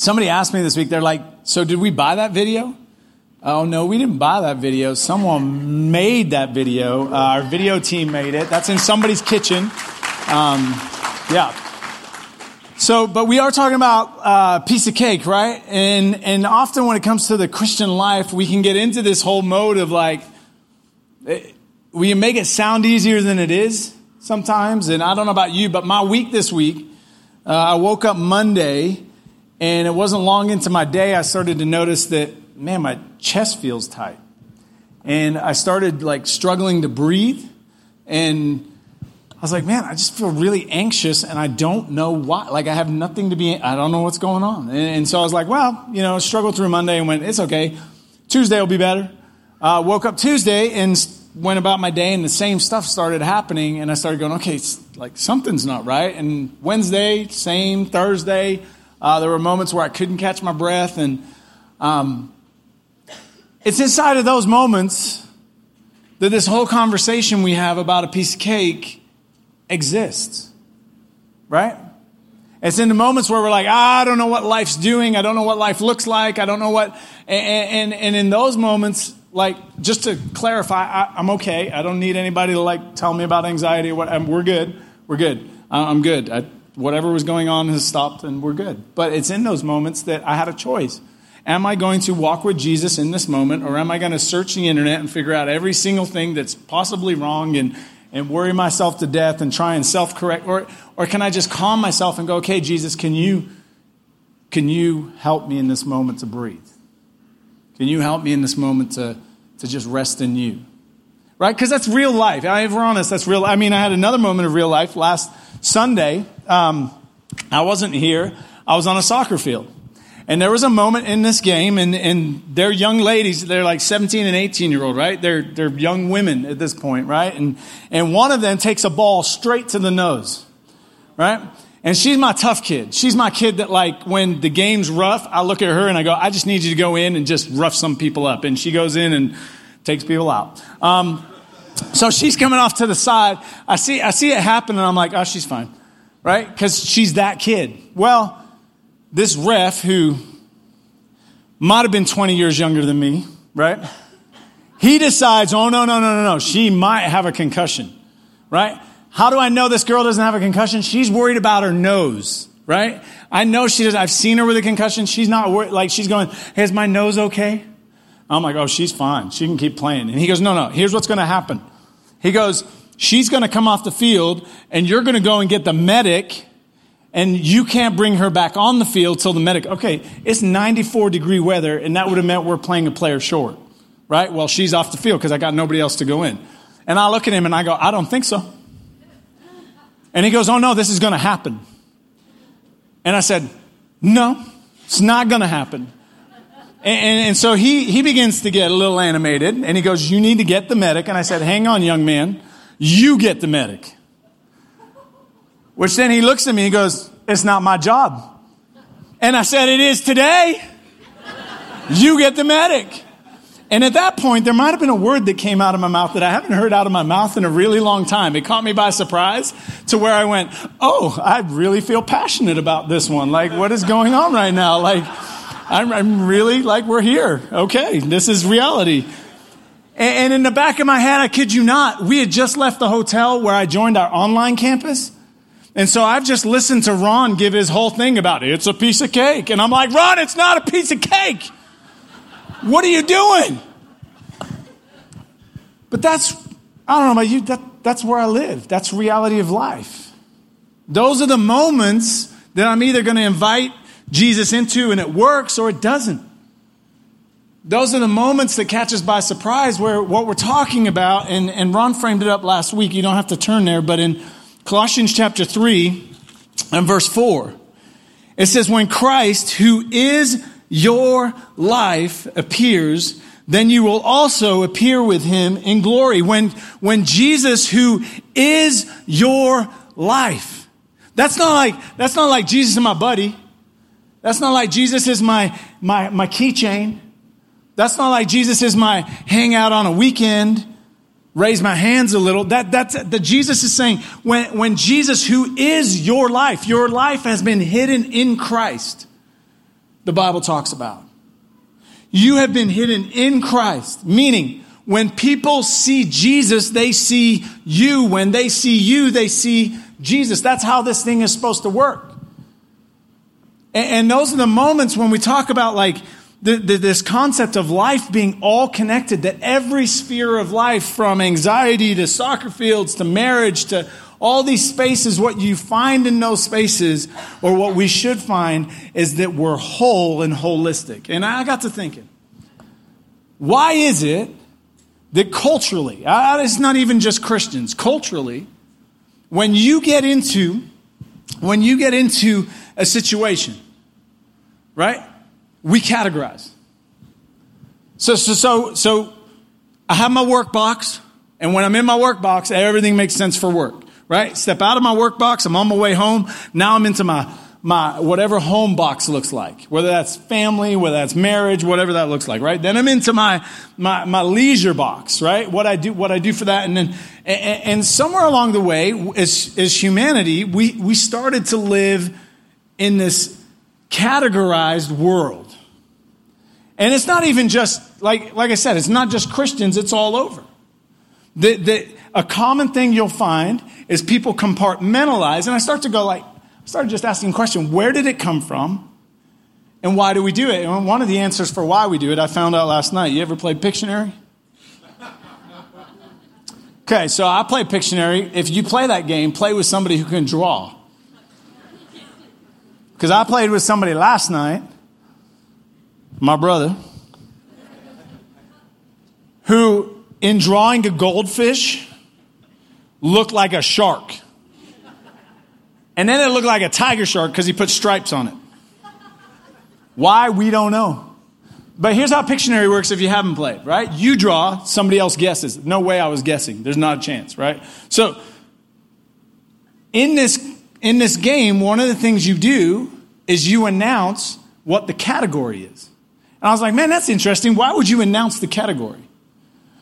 somebody asked me this week, they're like, so did we buy that video? Oh, no, we didn't buy that video. Someone made that video. Uh, our video team made it. That's in somebody's kitchen. Um, yeah. So, but we are talking about a uh, piece of cake, right? And, and often when it comes to the Christian life, we can get into this whole mode of like, it, we make it sound easier than it is sometimes. And I don't know about you, but my week this week, uh, I woke up Monday and it wasn't long into my day, I started to notice that, man, my chest feels tight. And I started like struggling to breathe. And I was like, man, I just feel really anxious and I don't know why. Like, I have nothing to be, I don't know what's going on. And, and so I was like, well, you know, struggled through Monday and went, it's okay. Tuesday will be better. Uh, woke up Tuesday and went about my day and the same stuff started happening. And I started going, okay, like something's not right. And Wednesday, same. Thursday, uh, there were moments where I couldn't catch my breath. And um, it's inside of those moments that this whole conversation we have about a piece of cake exists. Right? It's in the moments where we're like, ah, I don't know what life's doing. I don't know what life looks like. I don't know what. And, and, and in those moments, like, just to clarify, I, am okay. I don't need anybody to, like, tell me about anxiety or what. I'm, we're good. We're good. I'm good. I, whatever was going on has stopped and we're good. But it's in those moments that I had a choice. Am I going to walk with Jesus in this moment or am I going to search the internet and figure out every single thing that's possibly wrong and, and worry myself to death and try and self correct? Or, or can I just calm myself and go, okay, Jesus, can you, can you help me in this moment to breathe? Can you help me in this moment to, to just rest in you? Right? Because that's real life. I, if we're honest, that's real. I mean, I had another moment of real life last Sunday. Um, I wasn't here. I was on a soccer field. And there was a moment in this game, and, and they're young ladies, they're like 17 and 18 year old, right? They're, they're young women at this point, right? And, and one of them takes a ball straight to the nose, right? And she's my tough kid. She's my kid that like when the game's rough, I look at her and I go, I just need you to go in and just rough some people up. And she goes in and takes people out. Um, so she's coming off to the side. I see, I see it happen and I'm like, oh, she's fine, right? Because she's that kid. Well, this ref who might have been 20 years younger than me, right? He decides, oh, no, no, no, no, no, she might have a concussion, right? How do I know this girl doesn't have a concussion? She's worried about her nose, right? I know she does. I've seen her with a concussion. She's not worried. Like, she's going, hey, is my nose okay? I'm like, oh, she's fine. She can keep playing. And he goes, no, no, here's what's going to happen. He goes, she's going to come off the field and you're going to go and get the medic and you can't bring her back on the field till the medic. Okay, it's 94 degree weather, and that would have meant we're playing a player short, right? Well, she's off the field because I got nobody else to go in. And I look at him and I go, I don't think so. And he goes, Oh no, this is going to happen. And I said, No, it's not going to happen. And, and, so he, he begins to get a little animated and he goes, You need to get the medic. And I said, Hang on, young man. You get the medic. Which then he looks at me and goes, It's not my job. And I said, It is today. You get the medic. And at that point, there might have been a word that came out of my mouth that I haven't heard out of my mouth in a really long time. It caught me by surprise to where I went, Oh, I really feel passionate about this one. Like, what is going on right now? Like, I'm, I'm really like, we're here. Okay, this is reality. And, and in the back of my head, I kid you not, we had just left the hotel where I joined our online campus. And so I've just listened to Ron give his whole thing about it. It's a piece of cake. And I'm like, Ron, it's not a piece of cake. What are you doing? But that's, I don't know about you, that, that's where I live. That's reality of life. Those are the moments that I'm either going to invite Jesus into and it works or it doesn't. Those are the moments that catch us by surprise where what we're talking about, and, and Ron framed it up last week. You don't have to turn there, but in Colossians chapter 3 and verse 4. It says, When Christ, who is your life, appears, then you will also appear with him in glory. When, when Jesus, who is your life. That's not like, that's not like Jesus is my buddy. That's not like Jesus is my, my, my keychain. That's not like Jesus is my hangout on a weekend raise my hands a little. That, that's, that Jesus is saying, when, when Jesus, who is your life, your life has been hidden in Christ. the Bible talks about. You have been hidden in Christ, meaning when people see Jesus, they see you. When they see you, they see Jesus. That's how this thing is supposed to work. And, those are the moments when we talk about like the, the, this concept of life being all connected, that every sphere of life, from anxiety to soccer fields to marriage to all these spaces, what you find in those spaces, or what we should find, is that we're whole and holistic. And I got to thinking, why is it that culturally, it's not even just Christians, culturally, when you get into, when you get into a situation, right? We categorize. So, so, so, so I have my work box, and when I'm in my work box, everything makes sense for work, right? Step out of my work box, I'm on my way home. Now I'm into my my whatever home box looks like, whether that's family, whether that's marriage, whatever that looks like, right? Then I'm into my my, my leisure box, right? What I do, what I do for that, and then and, and somewhere along the way, as as humanity, we we started to live in this categorized world, and it's not even just like like I said, it's not just Christians; it's all over. The, the, a common thing you'll find is people compartmentalize, and I start to go like, started just asking the question where did it come from? And why do we do it? And one of the answers for why we do it, I found out last night. You ever played Pictionary? Okay, so I play Pictionary. If you play that game, play with somebody who can draw. Because I played with somebody last night, my brother, who, in drawing a goldfish, looked like a shark. And then it looked like a tiger shark because he put stripes on it. Why? We don't know. But here's how Pictionary works if you haven't played, right? You draw, somebody else guesses. No way I was guessing. There's not a chance, right? So, in this, in this game, one of the things you do is you announce what the category is. And I was like, man, that's interesting. Why would you announce the category?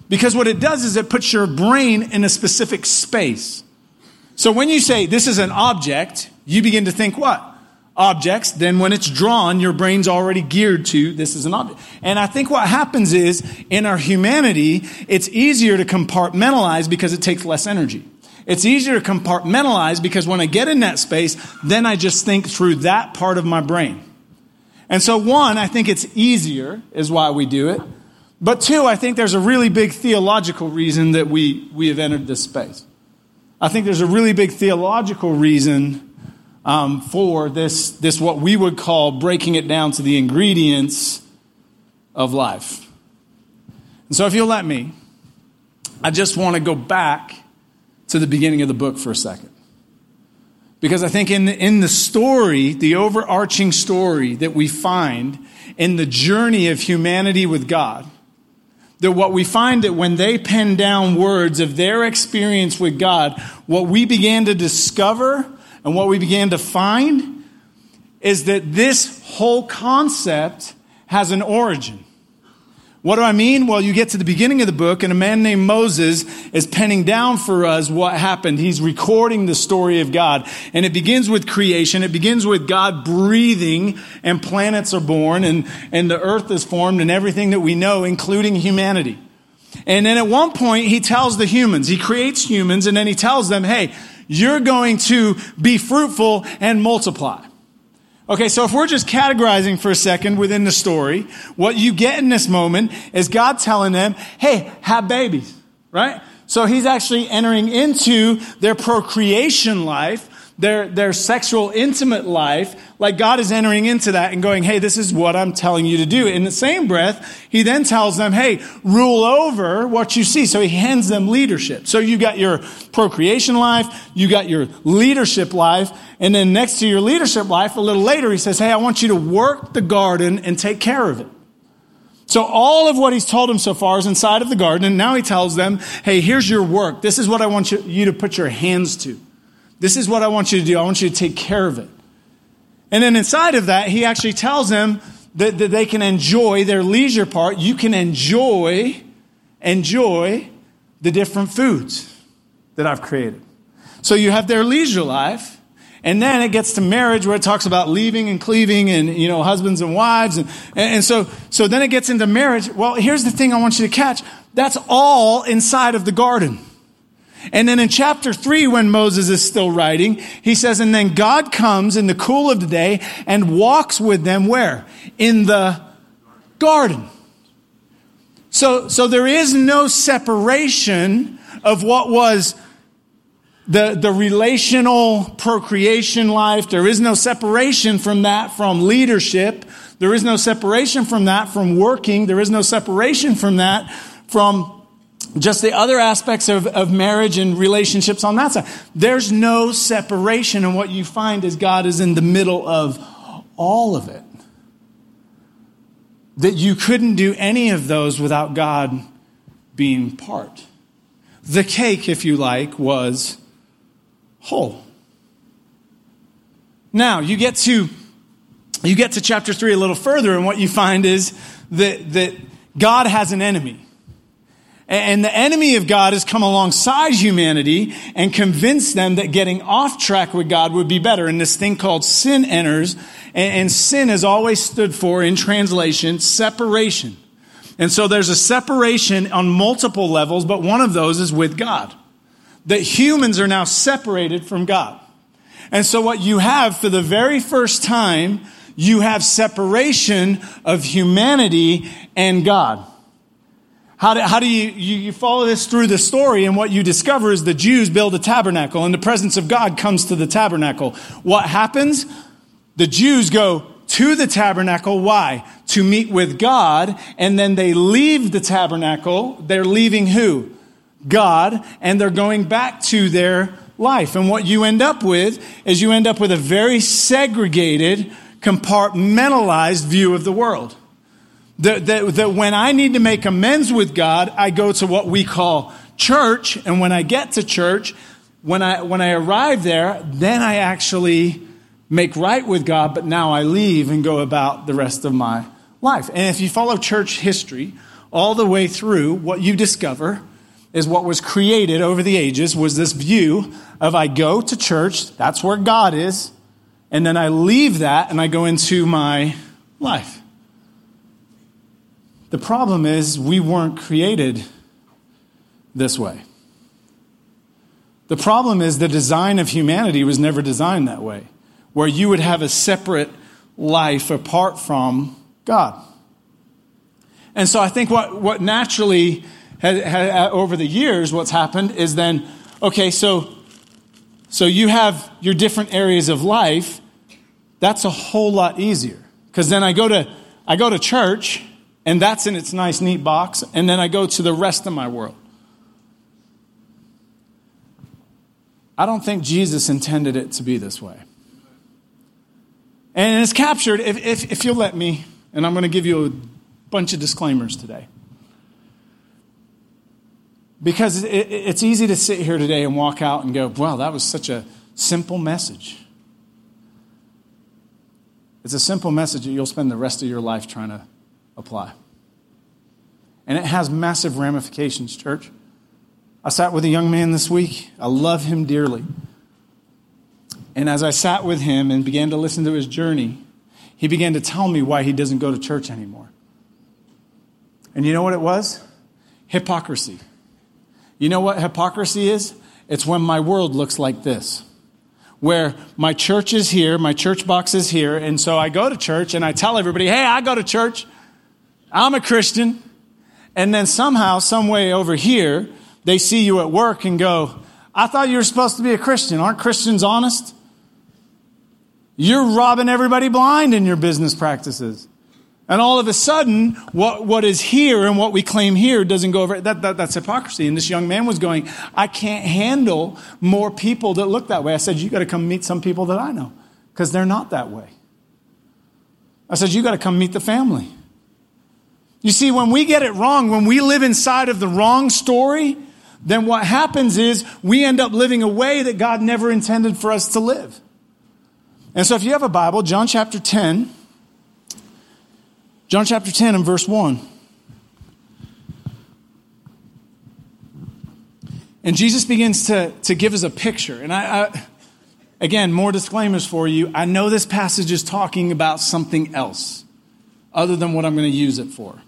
Because what it does is it puts your brain in a specific space. So when you say this is an object, you begin to think what? Objects. Then when it's drawn, your brain's already geared to this is an object. And I think what happens is in our humanity, it's easier to compartmentalize because it takes less energy. It's easier to compartmentalize because when I get in that space, then I just think through that part of my brain. And so one, I think it's easier is why we do it. But two, I think there's a really big theological reason that we, we have entered this space. I think there's a really big theological reason um, for this, this, what we would call breaking it down to the ingredients of life. And so, if you'll let me, I just want to go back to the beginning of the book for a second. Because I think in the, in the story, the overarching story that we find in the journey of humanity with God, that what we find that when they pen down words of their experience with God, what we began to discover and what we began to find is that this whole concept has an origin. What do I mean? Well, you get to the beginning of the book, and a man named Moses is penning down for us what happened. He's recording the story of God. And it begins with creation. It begins with God breathing, and planets are born, and, and the earth is formed, and everything that we know, including humanity. And then at one point, he tells the humans, he creates humans, and then he tells them, hey, you're going to be fruitful and multiply. Okay, so if we're just categorizing for a second within the story, what you get in this moment is God telling them, hey, have babies, right? So he's actually entering into their procreation life their, their sexual intimate life, like God is entering into that and going, hey, this is what I'm telling you to do. In the same breath, he then tells them, hey, rule over what you see. So he hands them leadership. So you got your procreation life, you got your leadership life, and then next to your leadership life, a little later, he says, hey, I want you to work the garden and take care of it. So all of what he's told them so far is inside of the garden, and now he tells them, hey, here's your work. This is what I want you, you to put your hands to. This is what I want you to do. I want you to take care of it. And then inside of that, he actually tells them that, that they can enjoy their leisure part. You can enjoy, enjoy the different foods that I've created. So you have their leisure life, And then it gets to marriage where it talks about leaving and cleaving and, you know, husbands and wives. And, and so, so then it gets into marriage. Well, here's the thing I want you to catch. That's all inside of the garden. And then in chapter three, when Moses is still writing, he says, and then God comes in the cool of the day and walks with them where? In the garden. So, so there is no separation of what was the, the relational procreation life. There is no separation from that from leadership. There is no separation from that from working. There is no separation from that from just the other aspects of, of marriage and relationships on that side. There's no separation, and what you find is God is in the middle of all of it. That you couldn't do any of those without God being part. The cake, if you like, was whole. Now, you get to you get to chapter 3 a little further and what you find is that that God has an enemy. And the enemy of God has come alongside humanity and convinced them that getting off track with God would be better. And this thing called sin enters. And sin has always stood for, in translation, separation. And so there's a separation on multiple levels, but one of those is with God. That humans are now separated from God. And so what you have for the very first time, you have separation of humanity and God. How do, how do you, you, you follow this through the story and what you discover is the Jews build a tabernacle and the presence of God comes to the tabernacle. What happens? The Jews go to the tabernacle. Why? To meet with God. And then they leave the tabernacle. They're leaving who? God. And they're going back to their life. And what you end up with is you end up with a very segregated, compartmentalized view of the world. That, that, that when I need to make amends with God, I go to what we call church. And when I get to church, when I, when I arrive there, then I actually make right with God, but now I leave and go about the rest of my life. And if you follow church history all the way through, what you discover is what was created over the ages was this view of I go to church, that's where God is, and then I leave that and I go into my life. The problem is, we weren't created this way. The problem is, the design of humanity was never designed that way, where you would have a separate life apart from God. And so I think what, what naturally, over the years, what's happened is then, okay, so, so you have your different areas of life. That's a whole lot easier. Because then I go to, I go to church and that's in its nice, neat box. And then I go to the rest of my world. I don't think Jesus intended it to be this way. And it's captured, if, if, if you'll let me, and I'm going to give you a bunch of disclaimers today. Because it, it's easy to sit here today and walk out and go, wow, that was such a simple message. It's a simple message that you'll spend the rest of your life trying to apply. And it has massive ramifications, church. I sat with a young man this week. I love him dearly. And as I sat with him and began to listen to his journey, he began to tell me why he doesn't go to church anymore. And you know what it was? Hypocrisy. You know what hypocrisy is? It's when my world looks like this where my church is here, my church box is here, and so I go to church and I tell everybody, hey, I go to church. I'm a Christian. And then somehow, some way over here, they see you at work and go, I thought you were supposed to be a Christian. Aren't Christians honest? You're robbing everybody blind in your business practices. And all of a sudden, what, what is here and what we claim here doesn't go over. That, that, that's hypocrisy. And this young man was going, I can't handle more people that look that way. I said, You got to come meet some people that I know because they're not that way. I said, You got to come meet the family. You see, when we get it wrong, when we live inside of the wrong story, then what happens is we end up living a way that God never intended for us to live. And so if you have a Bible, John chapter 10, John chapter 10 and verse 1. And Jesus begins to, to give us a picture. And I, I Again, more disclaimers for you. I know this passage is talking about something else other than what I'm going to use it for.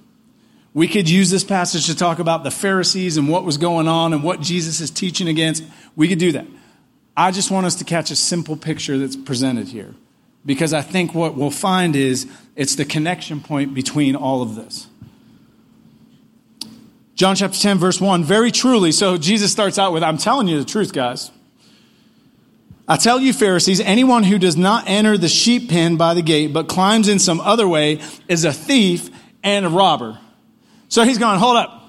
We could use this passage to talk about the Pharisees and what was going on and what Jesus is teaching against. We could do that. I just want us to catch a simple picture that's presented here because I think what we'll find is it's the connection point between all of this. John chapter 10, verse 1, very truly. So Jesus starts out with, I'm telling you the truth, guys. I tell you, Pharisees, anyone who does not enter the sheep pen by the gate, but climbs in some other way, is a thief and a robber. So he's going, hold up.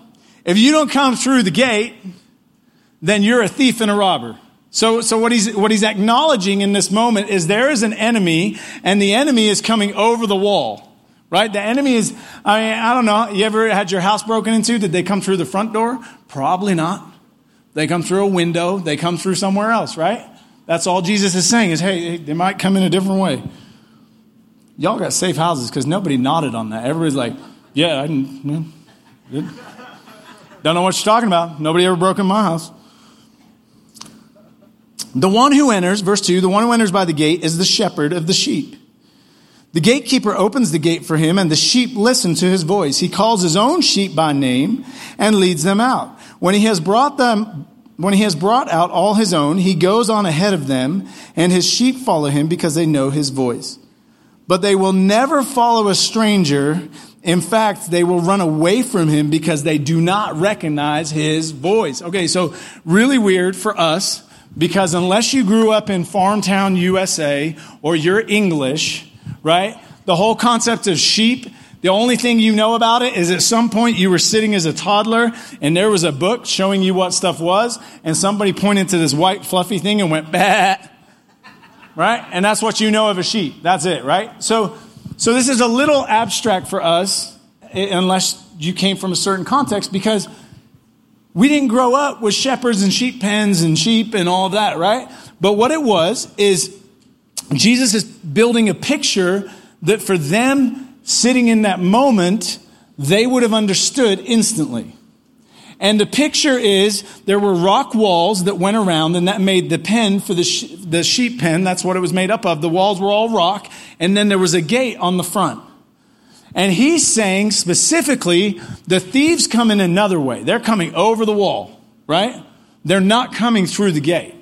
If you don't come through the gate, then you're a thief and a robber. So, so what he's, what he's acknowledging in this moment is there is an enemy, and the enemy is coming over the wall. Right? The enemy is, I mean, I don't know. You ever had your house broken into? Did they come through the front door? Probably not. They come through a window. They come through somewhere else, right? That's all Jesus is saying is, hey, they might come in a different way. Y'all got safe houses because nobody nodded on that. Everybody's like, yeah, I didn't, don't know what you're talking about. Nobody ever broke in my house. The one who enters, verse 2, the one who enters by the gate is the shepherd of the sheep. The gatekeeper opens the gate for him, and the sheep listen to his voice. He calls his own sheep by name and leads them out. When he has brought them, when he has brought out all his own, he goes on ahead of them, and his sheep follow him because they know his voice. But they will never follow a stranger. In fact, they will run away from him because they do not recognize his voice. Okay, so really weird for us because unless you grew up in Farmtown, USA, or you're English, right? The whole concept of sheep, the only thing you know about it is at some point you were sitting as a toddler and there was a book showing you what stuff was, and somebody pointed to this white fluffy thing and went, bat. Right? And that's what you know of a sheep. That's it, right? So, so this is a little abstract for us, unless you came from a certain context, because we didn't grow up with shepherds and sheep pens and sheep and all that, right? But what it was is Jesus is building a picture that for them sitting in that moment, they would have understood instantly. And the picture is there were rock walls that went around, and that made the pen for the, sh- the sheep pen. That's what it was made up of. The walls were all rock, and then there was a gate on the front. And he's saying specifically, the thieves come in another way. They're coming over the wall, right? They're not coming through the gate.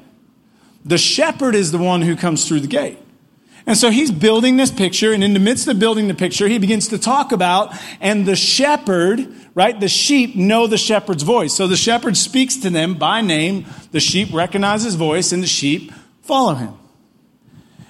The shepherd is the one who comes through the gate. And so he's building this picture, and in the midst of building the picture, he begins to talk about, and the shepherd, right, the sheep know the shepherd's voice. So the shepherd speaks to them by name, the sheep recognize his voice, and the sheep follow him.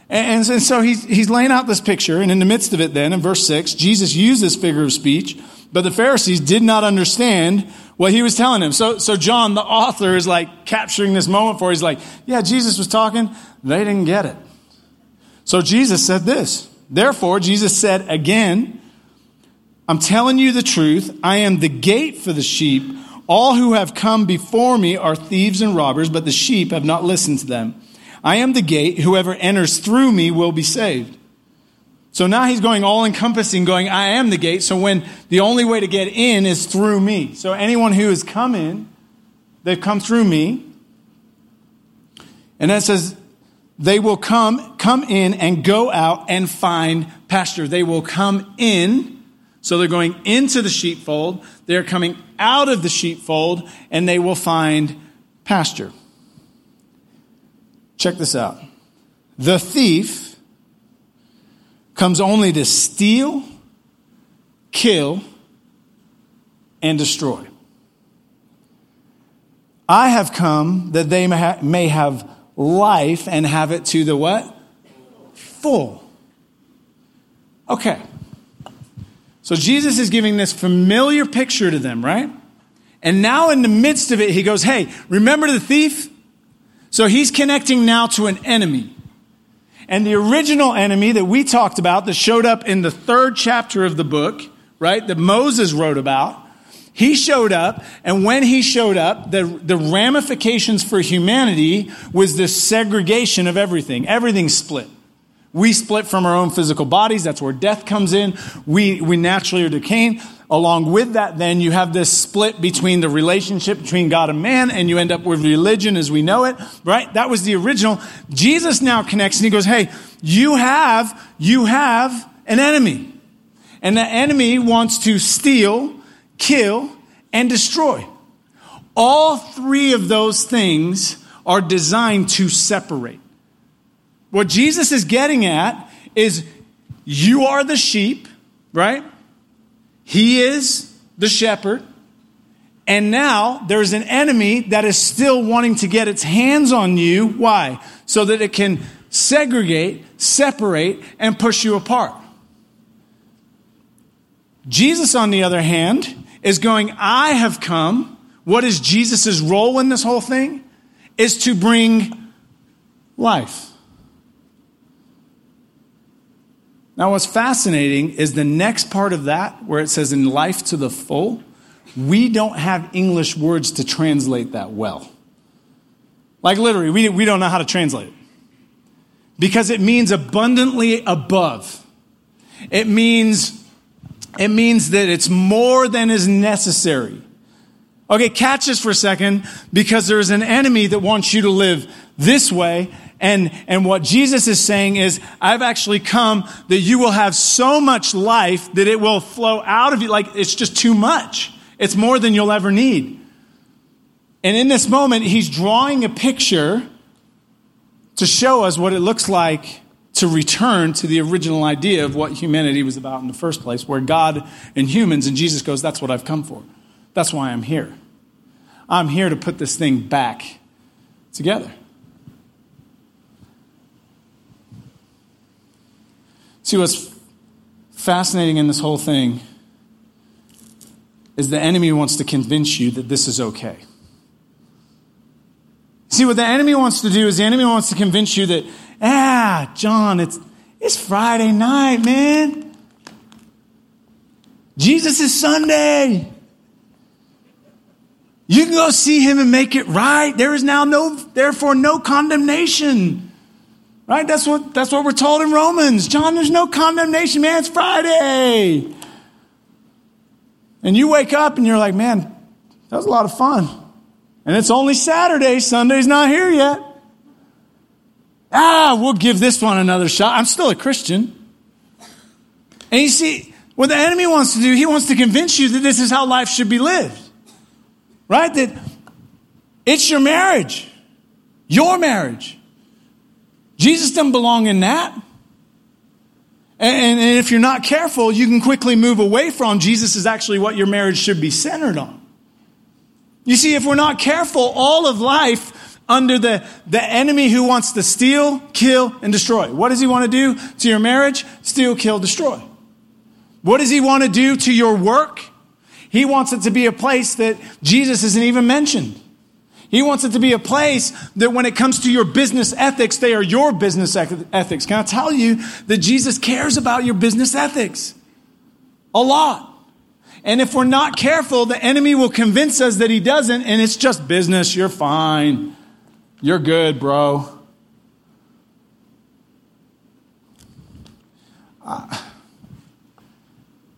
And, and so he's, he's laying out this picture, and in the midst of it, then, in verse 6, Jesus used this figure of speech, but the Pharisees did not understand what he was telling them. So, so John, the author, is like capturing this moment for. He's like, yeah, Jesus was talking. They didn't get it. So Jesus said this. Therefore, Jesus said again, I'm telling you the truth. I am the gate for the sheep. All who have come before me are thieves and robbers, but the sheep have not listened to them. I am the gate. Whoever enters through me will be saved. So now he's going all encompassing, going, I am the gate. So when the only way to get in is through me. So anyone who has come in, they've come through me. And then it says, they will come, come in and go out and find pasture. They will come in. So they're going into the sheepfold. They're coming out of the sheepfold and they will find pasture. Check this out. The thief comes only to steal, kill, and destroy. I have come that they may have life and have it to the what? Full. Okay. So Jesus is giving this familiar picture to them, right? And now in the midst of it, he goes, Hey, remember the thief? So he's connecting now to an enemy. And the original enemy that we talked about that showed up in the third chapter of the book, right, that Moses wrote about, he showed up, and when he showed up, the, the ramifications for humanity was this segregation of everything. Everything split. We split from our own physical bodies. That's where death comes in. We, we naturally are decaying. Along with that, then you have this split between the relationship between God and man, and you end up with religion as we know it, right? That was the original. Jesus now connects and he goes, Hey, you have, you have an enemy. And the enemy wants to steal, kill, and destroy. All three of those things are designed to separate. What Jesus is getting at is you are the sheep, right? He is the shepherd. And now there's an enemy that is still wanting to get its hands on you. Why? So that it can segregate, separate, and push you apart. Jesus, on the other hand, is going, I have come. What is Jesus' role in this whole thing? Is to bring life. Now, what's fascinating is the next part of that, where it says in life to the full, we don't have English words to translate that well. Like literally, we, we don't know how to translate it. Because it means abundantly above. It means, it means that it's more than is necessary. Okay, catch this for a second, because there's an enemy that wants you to live this way and, and what Jesus is saying is, I've actually come that you will have so much life that it will flow out of you. Like it's just too much. It's more than you'll ever need. And in this moment, he's drawing a picture to show us what it looks like to return to the original idea of what humanity was about in the first place, where God and humans, and Jesus goes, That's what I've come for. That's why I'm here. I'm here to put this thing back together. See, what's fascinating in this whole thing is the enemy wants to convince you that this is okay. See, what the enemy wants to do is the enemy wants to convince you that, ah, John, it's, it's Friday night, man. Jesus is Sunday. You can go see him and make it right. There is now no, therefore, no condemnation. Right? That's what, that's what we're told in Romans. John, there's no condemnation, man. It's Friday. And you wake up and you're like, man, that was a lot of fun. And it's only Saturday. Sunday's not here yet. Ah, we'll give this one another shot. I'm still a Christian. And you see, what the enemy wants to do, he wants to convince you that this is how life should be lived. Right? That it's your marriage. Your marriage. Jesus doesn't belong in that. And, and, if you're not careful, you can quickly move away from Jesus is actually what your marriage should be centered on. You see, if we're not careful, all of life under the, the enemy who wants to steal, kill, and destroy. What does he want to do to your marriage? Steal, kill, destroy. What does he want to do to your work? He wants it to be a place that Jesus isn't even mentioned. He wants it to be a place that when it comes to your business ethics, they are your business ethics. Can I tell you that Jesus cares about your business ethics? A lot. And if we're not careful, the enemy will convince us that he doesn't, and it's just business. You're fine. You're good, bro.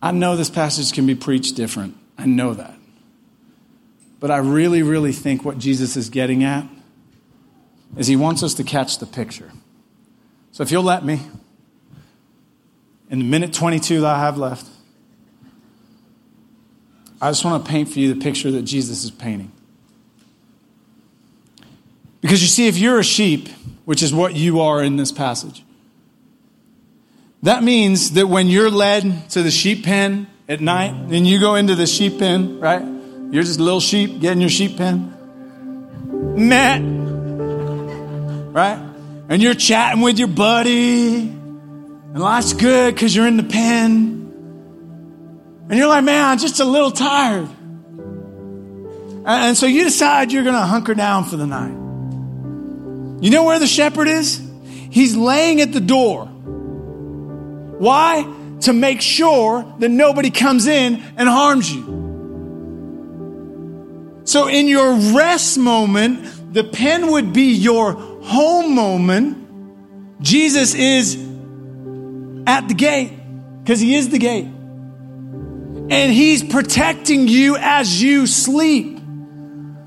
I know this passage can be preached different. I know that. But I really, really think what Jesus is getting at is he wants us to catch the picture. So if you'll let me, in the minute 22 that I have left, I just want to paint for you the picture that Jesus is painting. Because you see, if you're a sheep, which is what you are in this passage, that means that when you're led to the sheep pen at night and you go into the sheep pen, right? You're just a little sheep getting your sheep pen. Matt. Right? And you're chatting with your buddy. And life's good because you're in the pen. And you're like, man, I'm just a little tired. And so you decide you're going to hunker down for the night. You know where the shepherd is? He's laying at the door. Why? To make sure that nobody comes in and harms you. So in your rest moment, the pen would be your home moment. Jesus is at the gate because he is the gate. And he's protecting you as you sleep.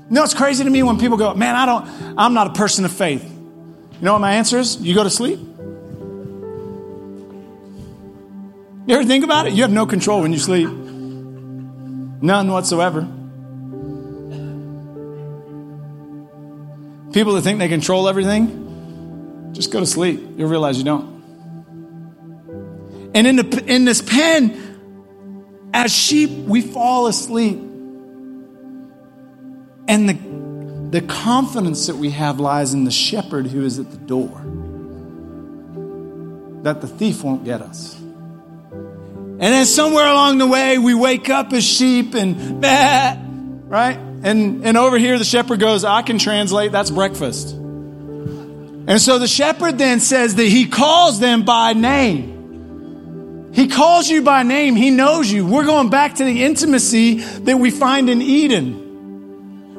You know, it's crazy to me when people go, man, I don't, I'm not a person of faith. You know what my answer is? You go to sleep. You ever think about it? You have no control when you sleep. None whatsoever. People that think they control everything, just go to sleep. You'll realize you don't. And in, the, in this pen, as sheep, we fall asleep. And the, the confidence that we have lies in the shepherd who is at the door, that the thief won't get us. And then somewhere along the way, we wake up as sheep and, bah, right? And, and over here, the shepherd goes, I can translate, that's breakfast. And so the shepherd then says that he calls them by name. He calls you by name. He knows you. We're going back to the intimacy that we find in Eden,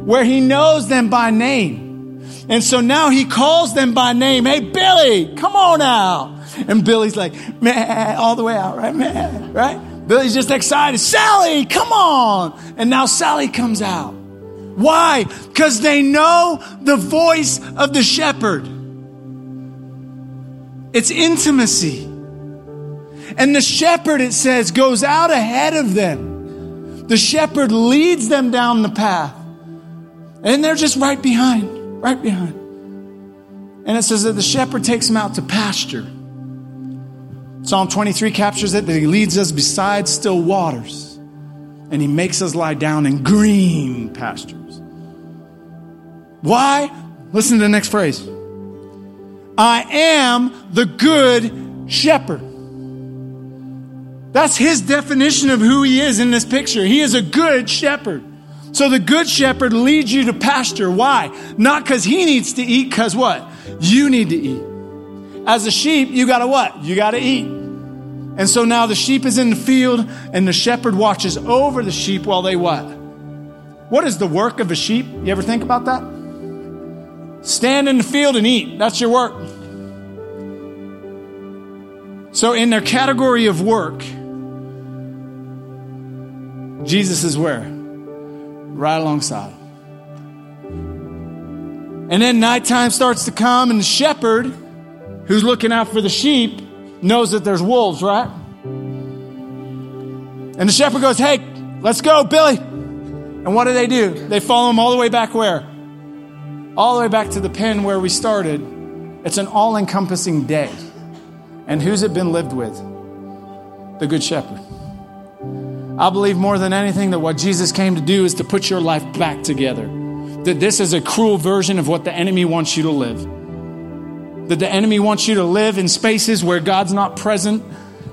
where he knows them by name. And so now he calls them by name. Hey, Billy, come on out. And Billy's like, man, all the way out, right? Man, right? Billy's just excited. Sally, come on. And now Sally comes out. Why? Because they know the voice of the shepherd. It's intimacy. And the shepherd, it says, goes out ahead of them. The shepherd leads them down the path. And they're just right behind, right behind. And it says that the shepherd takes them out to pasture. Psalm 23 captures it that he leads us beside still waters and he makes us lie down in green pastures. Why? Listen to the next phrase. I am the good shepherd. That's his definition of who he is in this picture. He is a good shepherd. So the good shepherd leads you to pasture. Why? Not because he needs to eat, because what? You need to eat. As a sheep, you gotta what? You gotta eat. And so now the sheep is in the field and the shepherd watches over the sheep while they what? What is the work of a sheep? You ever think about that? Stand in the field and eat. That's your work. So, in their category of work, Jesus is where? Right alongside. him. And then nighttime starts to come, and the shepherd, who's looking out for the sheep, knows that there's wolves, right? And the shepherd goes, Hey, let's go, Billy. And what do they do? They follow him all the way back where? All the way back to the pen where we started. It's an all encompassing day. And who's it been lived with? The Good Shepherd. I believe more than anything that what Jesus came to do is to put your life back together. That this is a cruel version of what the enemy wants you to live that the enemy wants you to live in spaces where God's not present,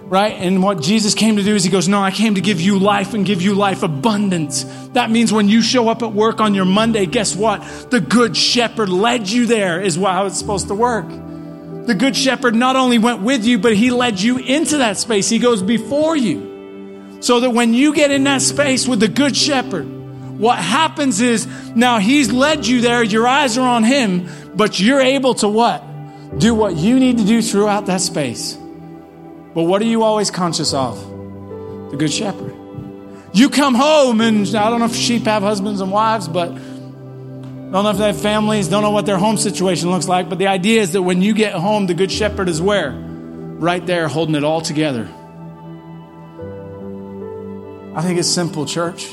right? And what Jesus came to do is he goes, No, I came to give you life and give you life abundance. That means when you show up at work on your Monday, guess what? The good shepherd led you there, is how it's supposed to work. The good shepherd not only went with you, but he led you into that space. He goes before you. So that when you get in that space with the good shepherd, what happens is now he's led you there, your eyes are on him, but you're able to what? Do what you need to do throughout that space. But what are you always conscious of? The Good Shepherd. You come home, and I don't know if sheep have husbands and wives, but don't know if they have families, don't know what their home situation looks like. But the idea is that when you get home, the Good Shepherd is where? Right there, holding it all together. I think it's simple, church.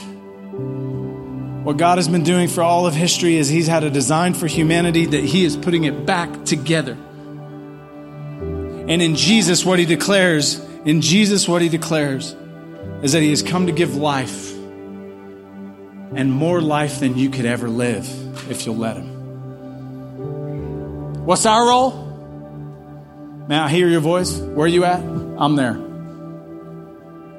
What God has been doing for all of history is He's had a design for humanity that He is putting it back together. And in Jesus, what he declares, in Jesus, what he declares is that he has come to give life and more life than you could ever live if you'll let him. What's our role? May I hear your voice? Where are you at? I'm there.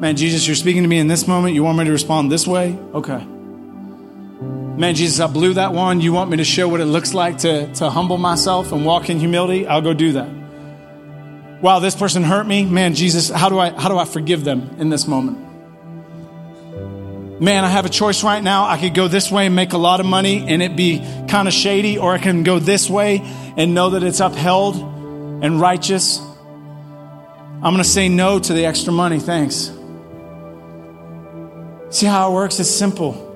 Man, Jesus, you're speaking to me in this moment. You want me to respond this way? Okay. Man, Jesus, I blew that one. You want me to show what it looks like to, to humble myself and walk in humility? I'll go do that wow, this person hurt me. Man, Jesus, how do I how do I forgive them in this moment? Man, I have a choice right now. I could go this way and make a lot of money and it be kind of shady, or I can go this way and know that it's upheld and righteous. I'm going to say no to the extra money. Thanks. See how it works? It's simple.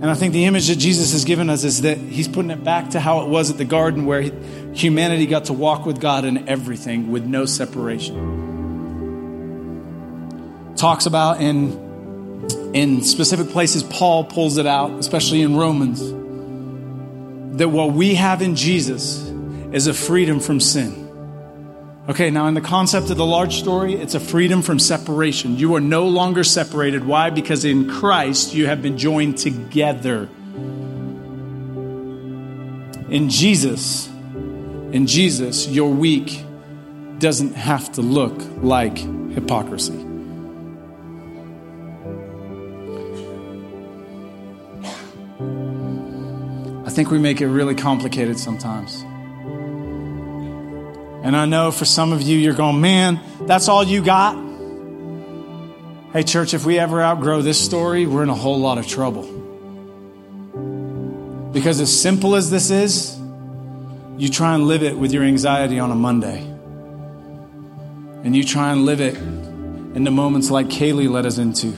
And I think the image that Jesus has given us is that he's putting it back to how it was at the garden where humanity got to walk with God in everything with no separation. Talks about in in specific places Paul pulls it out, especially in Romans, that what we have in Jesus is a freedom from sin. Okay, now in the concept of the large story, it's a freedom from separation. You are no longer separated. Why? Because in Christ you have been joined together. In Jesus, in Jesus, your week doesn't have to look like hypocrisy. I think we make it really complicated sometimes. And I know for some of you, you're going, man, that's all you got? Hey, church, if we ever outgrow this story, we're in a whole lot of trouble. Because as simple as this is, you try and live it with your anxiety on a Monday. And you try and live it in the moments like Kaylee led us into.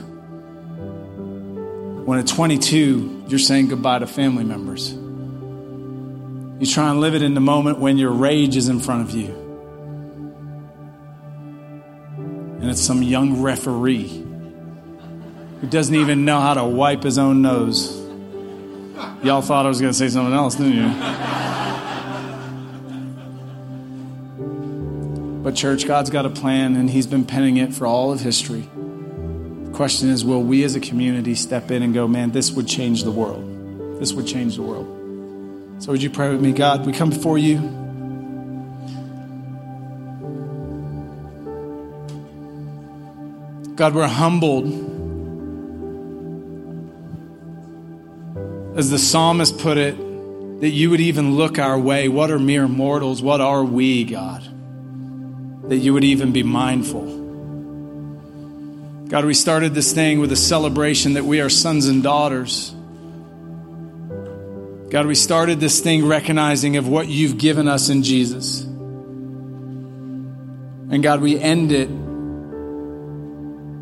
When at 22, you're saying goodbye to family members. You try and live it in the moment when your rage is in front of you. It's some young referee who doesn't even know how to wipe his own nose. Y'all thought I was going to say something else, didn't you? But, church, God's got a plan, and He's been penning it for all of history. The question is will we as a community step in and go, man, this would change the world? This would change the world. So, would you pray with me? God, we come before you. God, we're humbled. As the psalmist put it, that you would even look our way. What are mere mortals? What are we, God? That you would even be mindful. God, we started this thing with a celebration that we are sons and daughters. God, we started this thing recognizing of what you've given us in Jesus. And God, we end it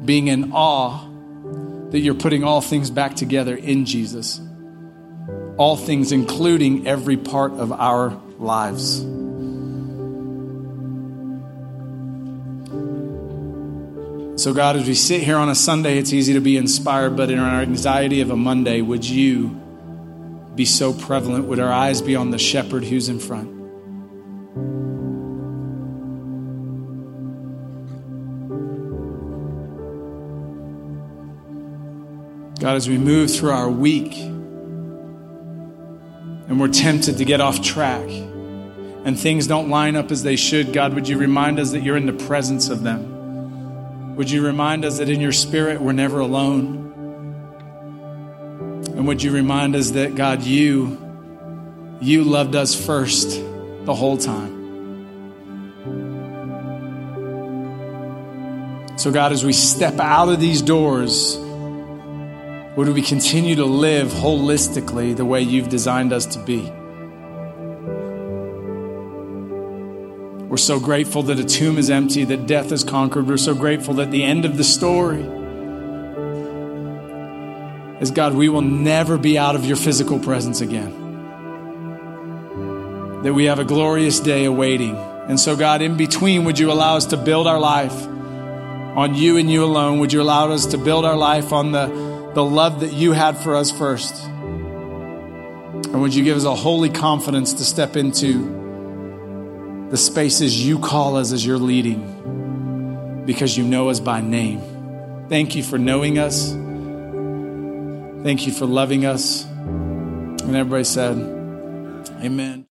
being in awe that you're putting all things back together in Jesus. All things, including every part of our lives. So, God, as we sit here on a Sunday, it's easy to be inspired, but in our anxiety of a Monday, would you? be so prevalent? Would our eyes be on the shepherd who's in front? God, as we move through our week and we're tempted to get off track and things don't line up as they should, God, would you remind us that you're in the presence of them? Would you remind us that in your spirit we're never alone? And would you remind us that, God, you, you loved us first the whole time. So, God, as we step out of these doors, would we continue to live holistically the way you've designed us to be? We're so grateful that a tomb is empty, that death is conquered. We're so grateful that the end of the story is God, we will never be out of your physical presence again. That we have a glorious day awaiting. And so, God, in between, would you allow us to build our life on you and you alone? Would you allow us to build our life on the, the love that you had for us first? And would you give us a holy confidence to step into the spaces you call us as you're leading because you know us by name? Thank you for knowing us. Thank you for loving us. And everybody said, Amen.